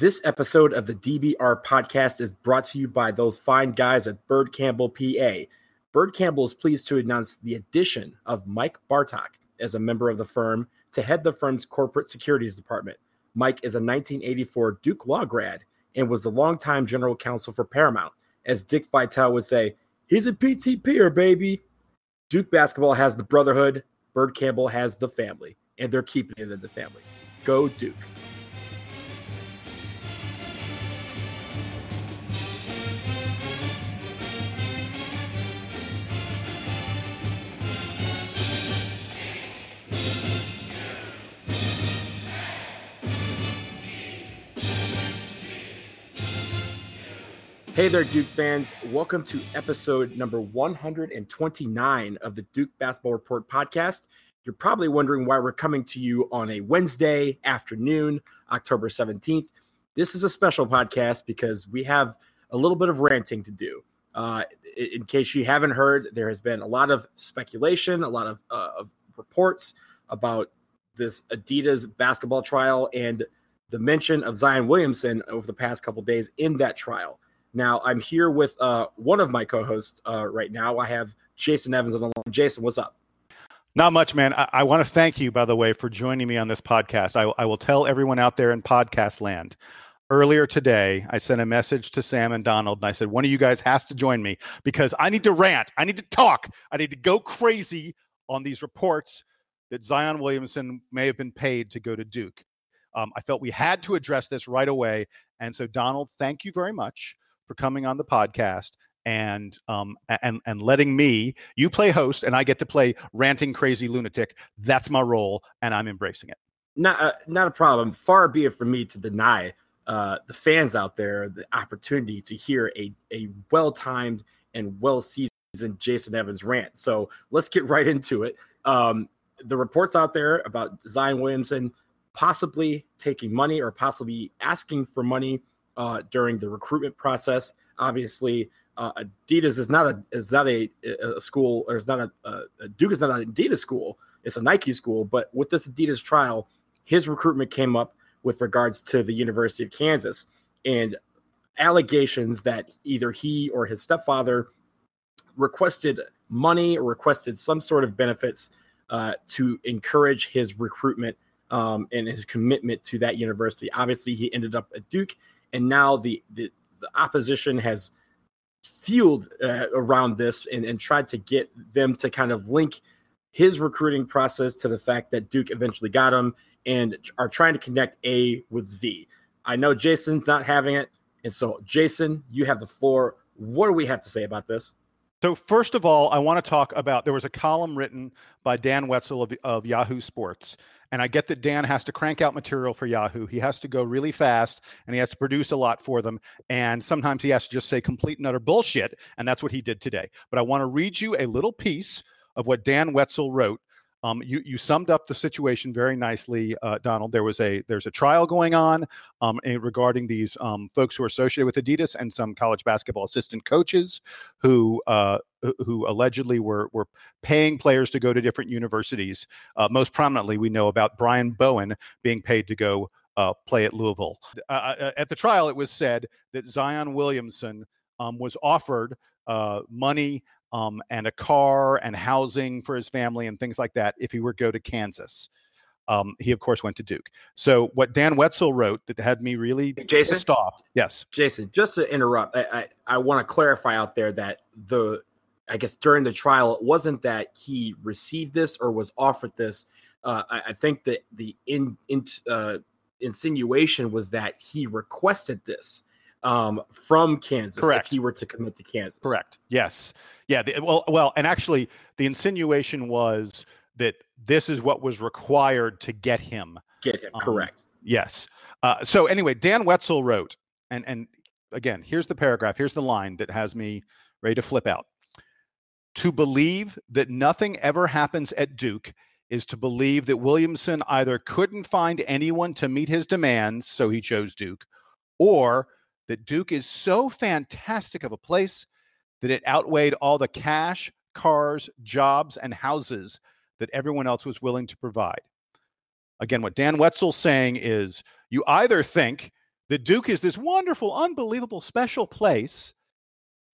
This episode of the DBR podcast is brought to you by those fine guys at Byrd Campbell PA. Byrd Campbell is pleased to announce the addition of Mike Bartok as a member of the firm to head the firm's corporate securities department. Mike is a 1984 Duke Law grad and was the longtime general counsel for Paramount. As Dick Vitale would say, he's a PTPer, baby. Duke basketball has the brotherhood, Byrd Campbell has the family, and they're keeping it in the family. Go Duke. Hey there, Duke fans. Welcome to episode number 129 of the Duke Basketball Report podcast. You're probably wondering why we're coming to you on a Wednesday afternoon, October 17th. This is a special podcast because we have a little bit of ranting to do. Uh, in case you haven't heard, there has been a lot of speculation, a lot of, uh, of reports about this Adidas basketball trial and the mention of Zion Williamson over the past couple days in that trial. Now, I'm here with uh, one of my co hosts uh, right now. I have Jason Evans on the line. Jason, what's up? Not much, man. I, I want to thank you, by the way, for joining me on this podcast. I, I will tell everyone out there in podcast land. Earlier today, I sent a message to Sam and Donald, and I said, one of you guys has to join me because I need to rant. I need to talk. I need to go crazy on these reports that Zion Williamson may have been paid to go to Duke. Um, I felt we had to address this right away. And so, Donald, thank you very much for coming on the podcast and um and and letting me you play host and I get to play ranting crazy lunatic. That's my role, and I'm embracing it. Not uh, not a problem. Far be it from me to deny uh, the fans out there the opportunity to hear a a well timed and well seasoned Jason Evans rant. So let's get right into it. Um, the reports out there about Zion Williamson possibly taking money or possibly asking for money uh, during the recruitment process. Obviously, uh, Adidas is not a is not a, a school or is not a, a, Duke is not an Adidas school. It's a Nike school. But with this Adidas trial, his recruitment came up with regards to the University of Kansas and allegations that either he or his stepfather requested money or requested some sort of benefits uh, to encourage his recruitment um, and his commitment to that university. Obviously, he ended up at Duke and now the the, the opposition has fueled uh, around this and, and tried to get them to kind of link his recruiting process to the fact that Duke eventually got him and are trying to connect A with Z. I know Jason's not having it. And so, Jason, you have the floor. What do we have to say about this? So, first of all, I want to talk about there was a column written by Dan Wetzel of, of Yahoo Sports and I get that Dan has to crank out material for Yahoo. He has to go really fast and he has to produce a lot for them. And sometimes he has to just say complete and utter bullshit. And that's what he did today. But I want to read you a little piece of what Dan Wetzel wrote um, you you summed up the situation very nicely, uh, Donald. There was a there's a trial going on um, regarding these um, folks who are associated with Adidas and some college basketball assistant coaches who uh, who allegedly were were paying players to go to different universities. Uh, most prominently, we know about Brian Bowen being paid to go uh, play at Louisville. Uh, uh, at the trial, it was said that Zion Williamson um, was offered money um, and a car and housing for his family and things like that if he were to go to Kansas. Um, he of course went to Duke. So what Dan Wetzel wrote that had me really Jason pissed off. Yes, Jason. Just to interrupt, I I, I want to clarify out there that the I guess during the trial it wasn't that he received this or was offered this. Uh, I, I, think that the in, in uh, insinuation was that he requested this um, from Kansas Correct. if he were to commit to Kansas. Correct. Yes. Yeah. The, well, well, and actually, the insinuation was that this is what was required to get him. Get him. Um, correct. Yes. Uh, so anyway, Dan Wetzel wrote, and and again, here's the paragraph. Here's the line that has me ready to flip out. To believe that nothing ever happens at Duke is to believe that Williamson either couldn't find anyone to meet his demands, so he chose Duke, or that Duke is so fantastic of a place that it outweighed all the cash, cars, jobs, and houses that everyone else was willing to provide. Again, what Dan Wetzel's saying is you either think that Duke is this wonderful, unbelievable, special place,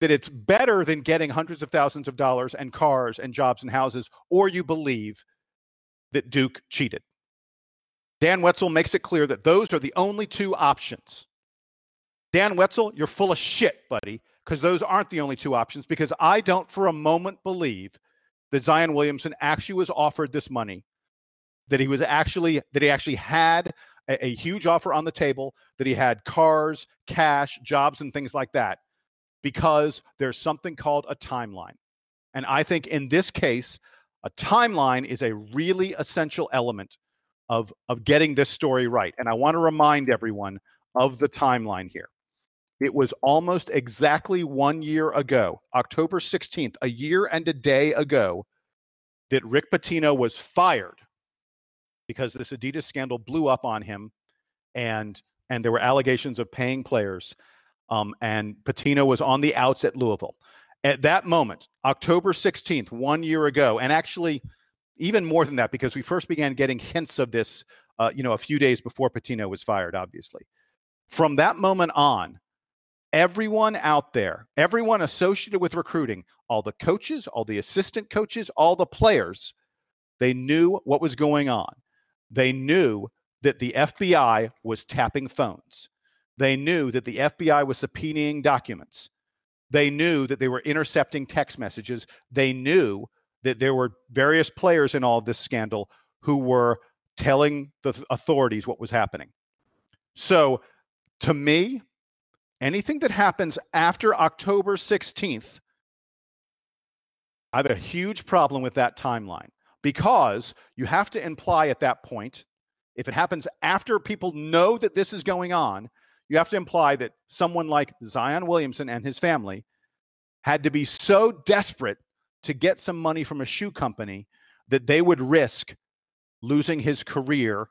that it's better than getting hundreds of thousands of dollars and cars and jobs and houses, or you believe that Duke cheated. Dan Wetzel makes it clear that those are the only two options. Dan Wetzel, you're full of shit, buddy, because those aren't the only two options. Because I don't for a moment believe that Zion Williamson actually was offered this money, that he was actually that he actually had a, a huge offer on the table, that he had cars, cash, jobs, and things like that, because there's something called a timeline. And I think in this case, a timeline is a really essential element of, of getting this story right. And I want to remind everyone of the timeline here. It was almost exactly one year ago, October 16th, a year and a day ago, that Rick Pitino was fired because this Adidas scandal blew up on him, and and there were allegations of paying players, um, and Pitino was on the outs at Louisville. At that moment, October 16th, one year ago, and actually even more than that, because we first began getting hints of this, uh, you know, a few days before Pitino was fired, obviously. From that moment on, everyone out there, everyone associated with recruiting, all the coaches, all the assistant coaches, all the players, they knew what was going on. They knew that the FBI was tapping phones. They knew that the FBI was subpoenaing documents. They knew that they were intercepting text messages. They knew that there were various players in all this scandal who were telling the authorities what was happening. So, to me, anything that happens after October 16th, I have a huge problem with that timeline because you have to imply at that point, if it happens after people know that this is going on, you have to imply that someone like Zion Williamson and his family had to be so desperate to get some money from a shoe company that they would risk losing his career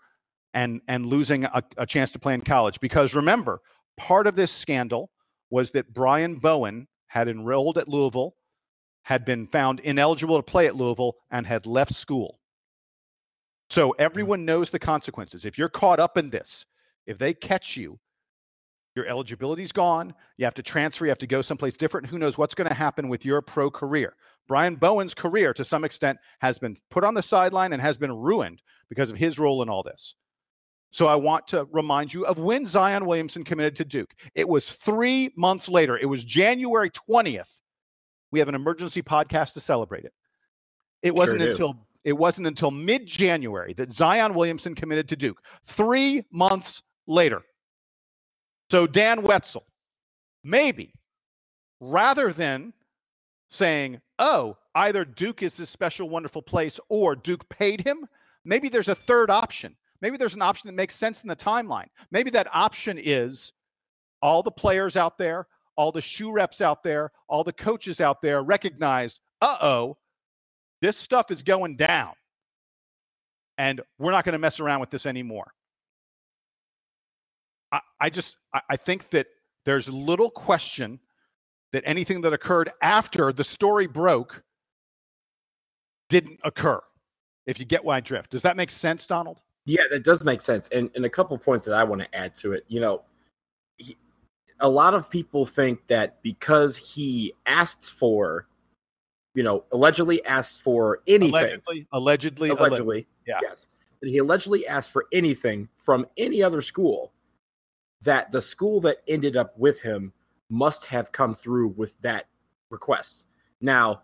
and and losing a, a, chance to play in college. Because remember part of this scandal was that brian bowen had enrolled at louisville had been found ineligible to play at louisville and had left school so hmm. everyone knows the consequences if you're caught up in this if they catch you your eligibility's gone you have to transfer you have to go someplace different who knows what's going to happen with your pro career Brian Bowen's career, to some extent, has been put on the sideline and has been ruined because of his role in all this. So I want to remind you of when Zion Williamson committed to Duke. It was three months later. It was January 20th. We have an emergency podcast to celebrate it. It wasn't sure until it wasn't until mid-January that Zion Williamson committed to Duke. Three months later. So Dan Wetzel, maybe rather than saying, oh, either Duke is this special, wonderful place or Duke paid him. Maybe there's a third option. Maybe there's an option that makes sense in the timeline. Maybe that option is all the players out there, all the shoe reps out there, all the coaches out there recognized, uh oh, this stuff is going down. And we're not going to mess around with this anymore. I, I just, I, I think that there's little question that anything that occurred after the story broke didn't occur. If you get why I drift, does that make sense, Donald? Yeah, that does make sense. And and a couple points that I want to add to it. You know, he, a lot of people think that because he asked for, you know, allegedly asked for anything, allegedly, allegedly, allegedly, allegedly yeah. yes, that he allegedly asked for anything from any other school, that the school that ended up with him must have come through with that request. Now,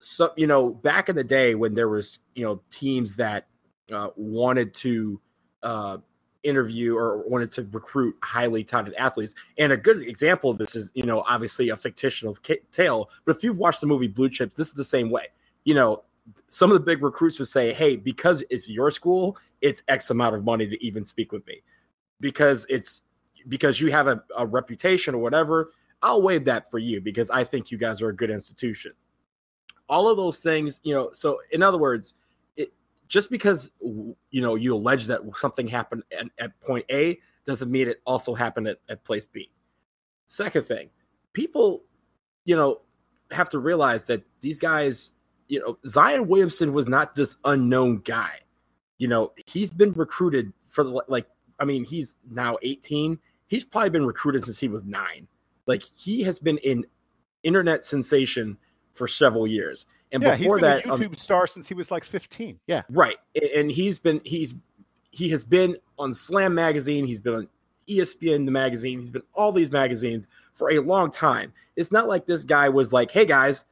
so you know, back in the day when there was you know teams that uh, wanted to uh, interview or wanted to recruit highly talented athletes, and a good example of this is you know obviously a fictional tale, but if you've watched the movie Blue Chips, this is the same way. You know, some of the big recruits would say, "Hey, because it's your school, it's X amount of money to even speak with me." Because it's because you have a, a reputation or whatever, I'll waive that for you because I think you guys are a good institution. All of those things, you know. So in other words, just because you know you allege that something happened at, at point A doesn't mean it also happened at, at place B. Second thing, people, you know, have to realize that these guys, you know, Zion Williamson was not this unknown guy. You know, he's been recruited for the like. I mean, he's now 18 he's probably been recruited since he was nine. Like he has been an internet sensation for several years. And yeah, before he's been that, a um, YouTube star since he was like 15. Yeah, right. And he's been he's he has been on Slam magazine. He's been on ESPN the magazine. He's been all these magazines for a long time. It's not like this guy was like, "Hey guys,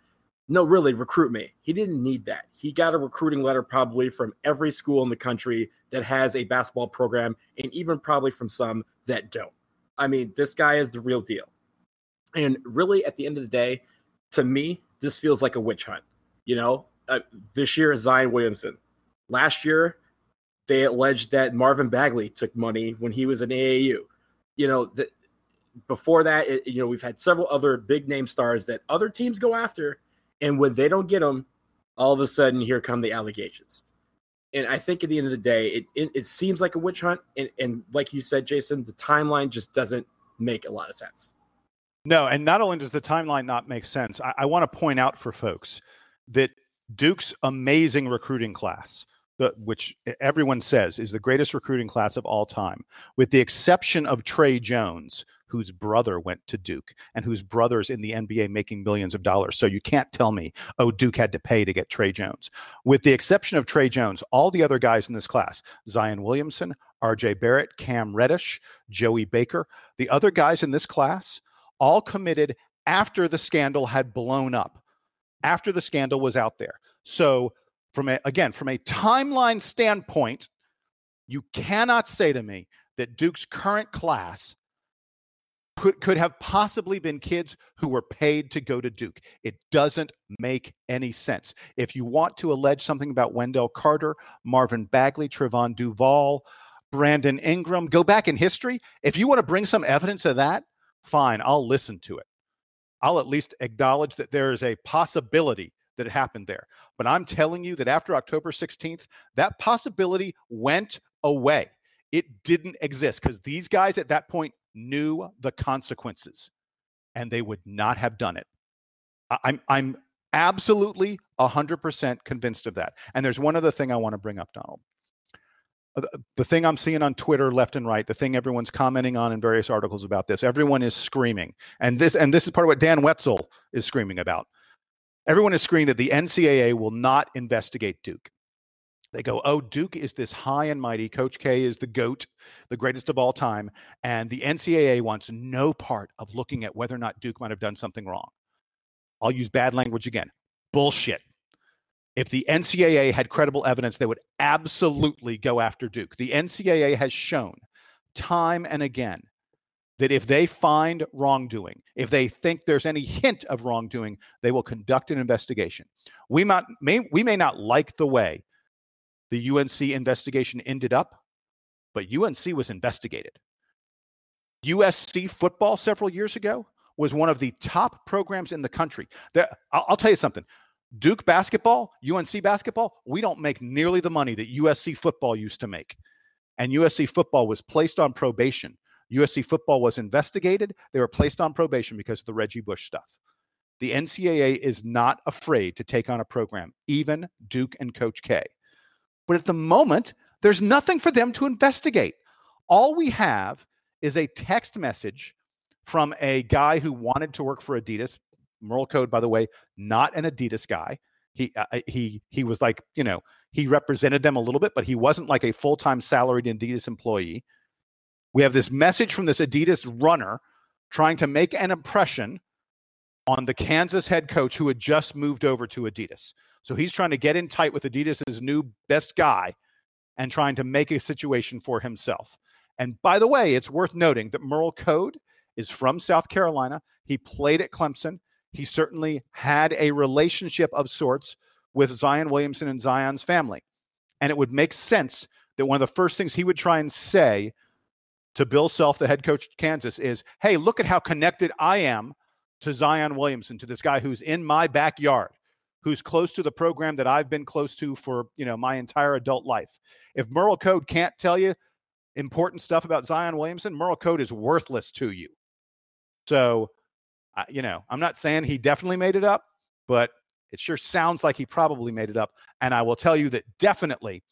no, really recruit me." He didn't need that. He got a recruiting letter probably from every school in the country that has a basketball program, and even probably from some that don't. I mean, this guy is the real deal. And really, at the end of the day, to me, this feels like a witch hunt. You know, uh, this year is Zion Williamson. Last year, they alleged that Marvin Bagley took money when he was in AAU. You know, that before that, it, you know, we've had several other big name stars that other teams go after, and when they don't get them, all of a sudden, here come the allegations. And I think at the end of the day, it it, it seems like a witch hunt, and, and like you said, Jason, the timeline just doesn't make a lot of sense. No, and not only does the timeline not make sense, I, I want to point out for folks that Duke's amazing recruiting class, the, which everyone says is the greatest recruiting class of all time, with the exception of Tre Jones, whose brother went to Duke and whose brother's in the NBA making millions of dollars. So you can't tell me, oh, Duke had to pay to get Tre Jones. With the exception of Tre Jones, all the other guys in this class, Zion Williamson, RJ Barrett, Cam Reddish, Joey Baker, the other guys in this class all committed after the scandal had blown up, after the scandal was out there. So, from a, again, from a timeline standpoint, you cannot say to me that Duke's current class could, could have possibly been kids who were paid to go to Duke. It doesn't make any sense. If you want to allege something about Wendell Carter, Marvin Bagley, Trevon Duval, Brandon Ingram, go back in history. If you want to bring some evidence of that, fine, I'll listen to it. I'll at least acknowledge that there is a possibility that it happened there. But I'm telling you that after October 16th, that possibility went away. It didn't exist because these guys at that point knew the consequences and they would not have done it. I'm, I'm absolutely 100% convinced of that. And there's one other thing I want to bring up, Donald. Uh, The the thing I'm seeing on Twitter left and right, the thing everyone's commenting on in various articles about this, everyone is screaming. And this and this is part of what Dan Wetzel is screaming about. Everyone is screaming that the NCAA will not investigate Duke. They go, oh, Duke is this high and mighty. Coach K is the GOAT, the greatest of all time. And the NCAA wants no part of looking at whether or not Duke might have done something wrong. I'll use bad language again. Bullshit. If the NCAA had credible evidence, they would absolutely go after Duke. The NCAA has shown time and again that if they find wrongdoing, if they think there's any hint of wrongdoing, they will conduct an investigation. We might may we may not like the way the UNC investigation ended up, but UNC was investigated. USC football several years ago was one of the top programs in the country. There, I'll, I'll tell you something. Duke basketball, UNC basketball, we don't make nearly the money that USC football used to make. And USC football was placed on probation. USC football was investigated. They were placed on probation because of the Reggie Bush stuff. The NCAA is not afraid to take on a program, even Duke and Coach K. But at the moment, there's nothing for them to investigate. All we have is a text message from a guy who wanted to work for Adidas. Merl Code, by the way, not an Adidas guy. He uh, he he was like you know he represented them a little bit, but he wasn't like a full time salaried Adidas employee. We have this message from this Adidas runner trying to make an impression on the Kansas head coach who had just moved over to Adidas. So he's trying to get in tight with Adidas's new best guy and trying to make a situation for himself. And by the way, it's worth noting that Merl Code is from South Carolina. He played at Clemson. He certainly had a relationship of sorts with Zion Williamson and Zion's family. And it would make sense that one of the first things he would try and say to Bill Self, the head coach of Kansas, is hey, look at how connected I am to Zion Williamson, to this guy who's in my backyard, who's close to the program that I've been close to for you know my entire adult life. If Merl Code can't tell you important stuff about Zion Williamson, Merl Code is worthless to you. So, uh, you know, I'm not saying he definitely made it up, but it sure sounds like he probably made it up. And I will tell you that definitely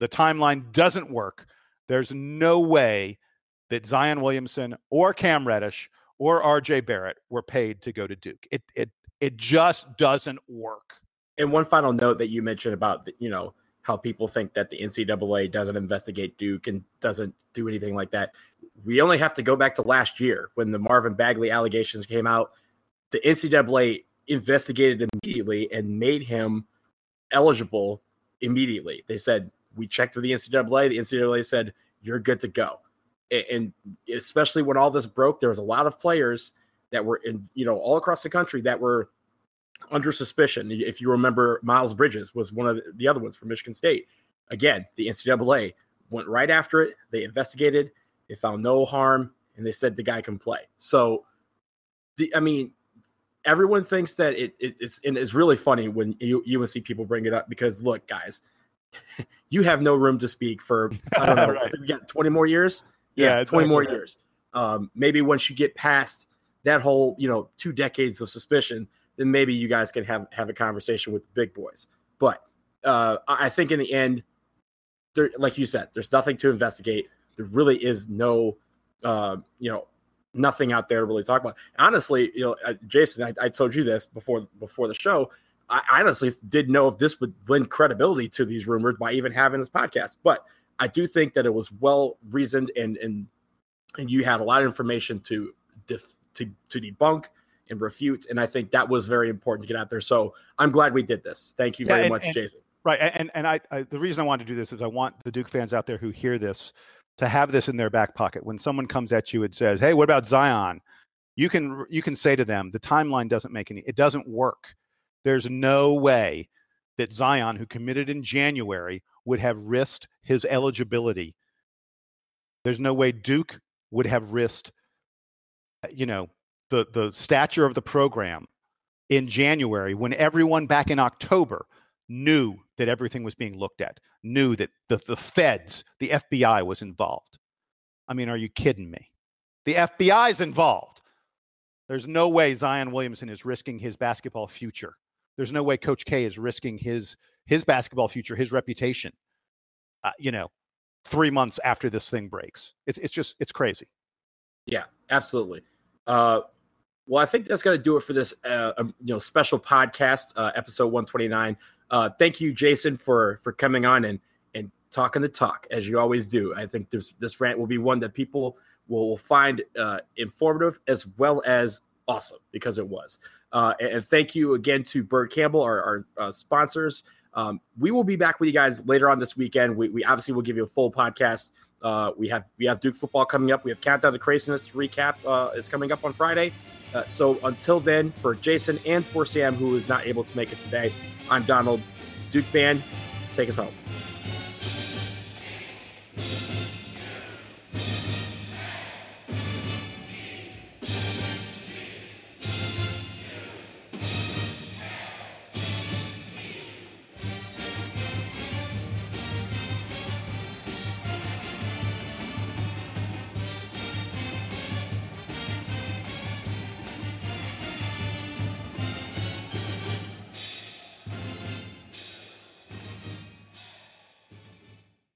the timeline doesn't work. There's no way that Zion Williamson or Cam Reddish or RJ Barrett were paid to go to Duke. It it it just doesn't work. And one final note that you mentioned about the, you know how people think that the NCAA doesn't investigate Duke and doesn't do anything like that. We only have to go back to last year when the Marvin Bagley allegations came out. The NCAA investigated immediately and made him eligible immediately. They said, We checked with the NCAA. The NCAA said, You're good to go. And especially when all this broke, there was a lot of players that were in, you know, all across the country that were under suspicion. If you remember, Miles Bridges was one of the other ones from Michigan State. Again, the NCAA went right after it. They investigated. They found no harm, and they said the guy can play. So, the I mean, everyone thinks that it, it it's and it's really funny when you UNC people bring it up because look, guys, you have no room to speak for I don't know. right. We got 20 more years. Yeah, yeah 20 more years. Um, maybe once you get past that whole, you know, two decades of suspicion, then maybe you guys can have have a conversation with the big boys. But uh, I think in the end, there, like you said, there's nothing to investigate. There really is no, uh, you know, nothing out there to really talk about. Honestly, you know, uh, Jason, I, I, told you this before before the show. I honestly didn't know if this would lend credibility to these rumors by even having this podcast, but I do think that it was well reasoned and and and you had a lot of information to def, to to debunk and refute, and I think that was very important to get out there. So I'm glad we did this. Thank you very yeah, and, much, and, Jason. Right, and and I, I the reason I wanted to do this is I want the Duke fans out there who hear this to have this in their back pocket when someone comes at you and says, "Hey, what about Zion?" You can you can say to them, "The timeline doesn't make any. It doesn't work. There's no way that Zion, who committed in January, would have risked his eligibility. There's no way Duke would have risked, uh, you know, the the stature of the program in January when everyone back in October knew that everything was being looked at, knew that the, the feds, the FBI was involved. I mean, are you kidding me? The FBI's involved. There's no way Zion Williamson is risking his basketball future. There's no way Coach K is risking his his basketball future, his reputation. Uh, you know, three months after this thing breaks, it's it's just it's crazy. Yeah, absolutely. Uh, well, I think that's going to do it for this, uh, um, you know, special podcast, uh, episode 129. Uh, thank you, Jason, for for coming on and and talking the talk as you always do. I think this this rant will be one that people will, will find uh, informative as well as awesome because it was. Uh, and, and, thank you again to Byrd Campbell, our, our uh, sponsors. Um, we will be back with you guys later on this weekend. We, we obviously will give you a full podcast. Uh, we have we have Duke football coming up. We have Countdown to Craziness recap uh, is coming up on Friday. Uh, so until then, for Jason and for Sam, who is not able to make it today, I'm Donald. Duke Band, take us home.